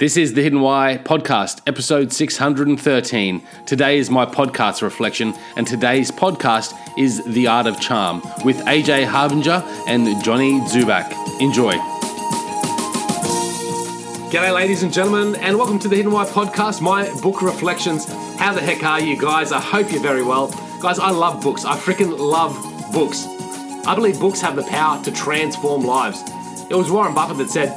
This is the Hidden Why podcast, episode 613. Today is my podcast reflection, and today's podcast is The Art of Charm with AJ Harbinger and Johnny Dzubak. Enjoy. G'day, ladies and gentlemen, and welcome to the Hidden Why podcast, my book reflections. How the heck are you guys? I hope you're very well. Guys, I love books. I freaking love books. I believe books have the power to transform lives. It was Warren Buffett that said,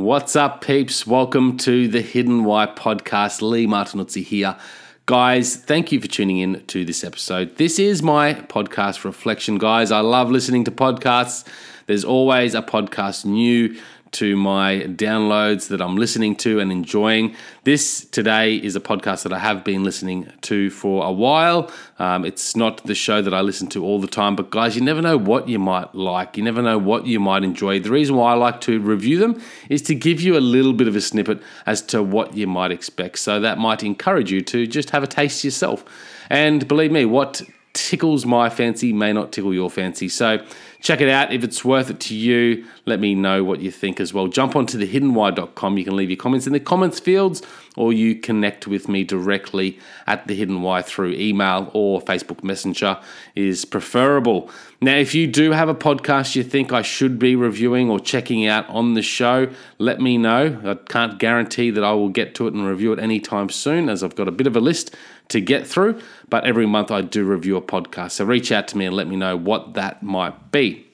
What's up, peeps? Welcome to the Hidden Why podcast. Lee Martinuzzi here. Guys, thank you for tuning in to this episode. This is my podcast reflection, guys. I love listening to podcasts. There's always a podcast new to my downloads that I'm listening to and enjoying. This today is a podcast that I have been listening to for a while. Um, it's not the show that I listen to all the time, but guys, you never know what you might like. You never know what you might enjoy. The reason why I like to review them is to give you a little bit of a snippet as to what you might expect. So that might encourage you to just have a taste yourself. And believe me, what tickles my fancy may not tickle your fancy. So check it out. If it's worth it to you, let me know what you think as well. Jump onto thehiddenwhy.com. You can leave your comments in the comments fields or you connect with me directly at the Hidden Why through email or Facebook Messenger is preferable. Now, if you do have a podcast you think I should be reviewing or checking out on the show, let me know. I can't guarantee that I will get to it and review it anytime soon as I've got a bit of a list to get through, but every month I do review a podcast. So reach out to me and let me know what that might be.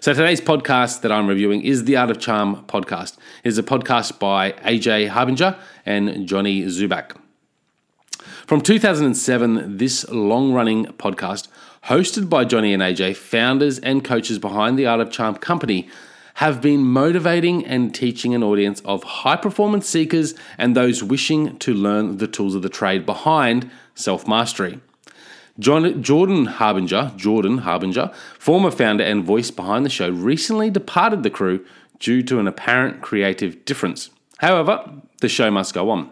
So today's podcast that I'm reviewing is the Art of Charm podcast. It is a podcast by AJ Harbinger and Johnny Dzubak. From 2007, this long-running podcast, hosted by Johnny and AJ, founders and coaches behind the Art of Charm company, have been motivating and teaching an audience of high performance seekers and those wishing to learn the tools of the trade behind self mastery. John, Jordan Harbinger, Jordan Harbinger, former founder and voice behind the show, recently departed the crew due to an apparent creative difference. However, the show must go on.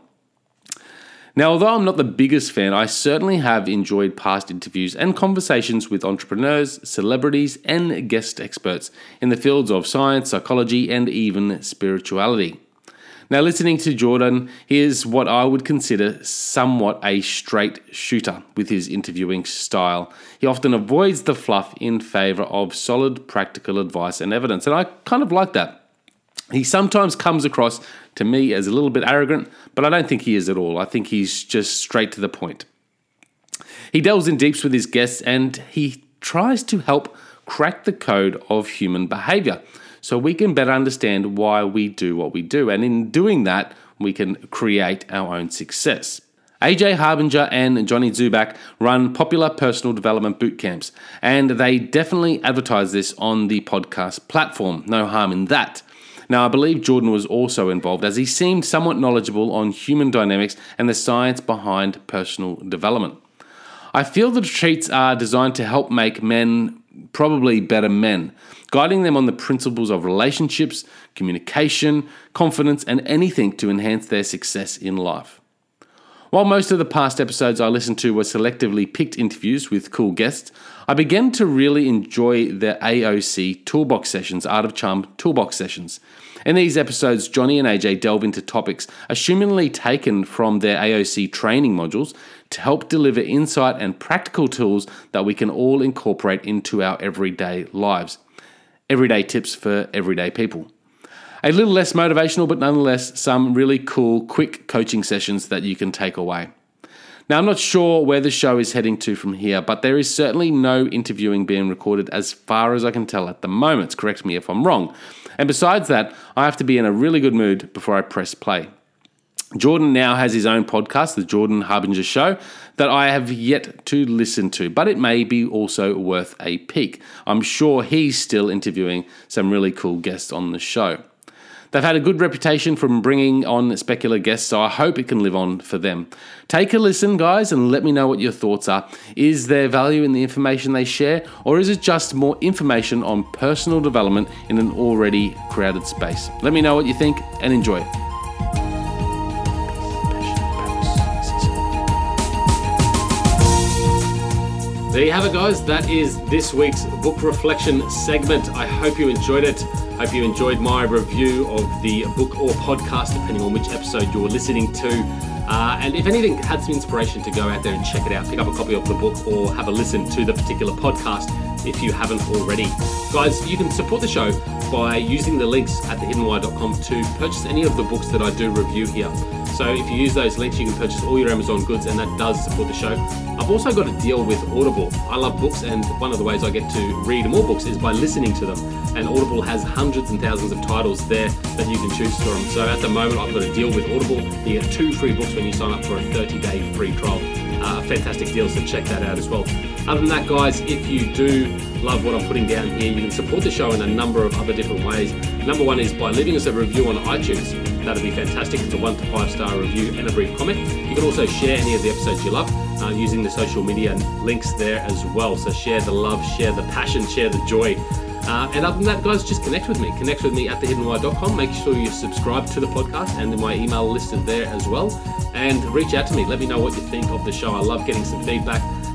Now, although I'm not the biggest fan, I certainly have enjoyed past interviews and conversations with entrepreneurs, celebrities, and guest experts in the fields of science, psychology, and even spirituality. Now, listening to Jordan, he is what I would consider somewhat a straight shooter with his interviewing style. He often avoids the fluff in favor of solid practical advice and evidence, and I kind of like that. He sometimes comes across to me as a little bit arrogant, but I don't think he is at all. I think he's just straight to the point. He delves in deeps with his guests and he tries to help crack the code of human behavior so we can better understand why we do what we do. And in doing that, we can create our own success. AJ Harbinger and Johnny Dzubak run popular personal development boot camps, and they definitely advertise this on the podcast platform. No harm in that. Now, I believe Jordan was also involved as he seemed somewhat knowledgeable on human dynamics and the science behind personal development. I feel the retreats are designed to help make men probably better men, guiding them on the principles of relationships, communication, confidence, and anything to enhance their success in life. While most of the past episodes I listened to were selectively picked interviews with cool guests, I began to really enjoy the AOC Toolbox Sessions, Art of Charm Toolbox Sessions. In these episodes, Johnny and AJ delve into topics assumingly taken from their AOC training modules to help deliver insight and practical tools that we can all incorporate into our everyday lives. Everyday tips for everyday people. A little less motivational, but nonetheless, some really cool, quick coaching sessions that you can take away. Now, I'm not sure where the show is heading to from here, but there is certainly no interviewing being recorded as far as I can tell at the moment. Correct me if I'm wrong. And besides that, I have to be in a really good mood before I press play. Jordan now has his own podcast, The Jordan Harbinger Show, that I have yet to listen to, but it may be also worth a peek. I'm sure he's still interviewing some really cool guests on the show. They've had a good reputation from bringing on specular guests, so I hope it can live on for them. Take a listen, guys, and let me know what your thoughts are. Is there value in the information they share, or is it just more information on personal development in an already crowded space? Let me know what you think and enjoy. There you have it, guys. That is this week's book reflection segment. I hope you enjoyed it. Hope you enjoyed my review of the book or podcast, depending on which episode you're listening to. Uh, and if anything had some inspiration to go out there and check it out, pick up a copy of the book or have a listen to the particular podcast if you haven't already. Guys, you can support the show by using the links at thehiddenwhy.com to purchase any of the books that I do review here. So if you use those links, you can purchase all your Amazon goods, and that does support the show. I've also got a deal with Audible. I love books, and one of the ways I get to read more books is by listening to them. And Audible has hundreds and thousands of titles there that you can choose from. So at the moment, I've got a deal with Audible. You get two free books when you sign up for a 30 day free trial. Uh, fantastic deal, so check that out as well. Other than that, guys, if you do love what I'm putting down here, you can support the show in a number of other different ways. Number one is by leaving us a review on iTunes. That'd be fantastic. It's a one to five star review and a brief comment. You can also share any of the episodes you love uh, using the social media links there as well. So share the love, share the passion, share the joy. Uh, and other than that, guys, just connect with me. Connect with me at thehiddenwhy.com. Make sure you subscribe to the podcast and my email listed there as well. And reach out to me. Let me know what you think of the show. I love getting some feedback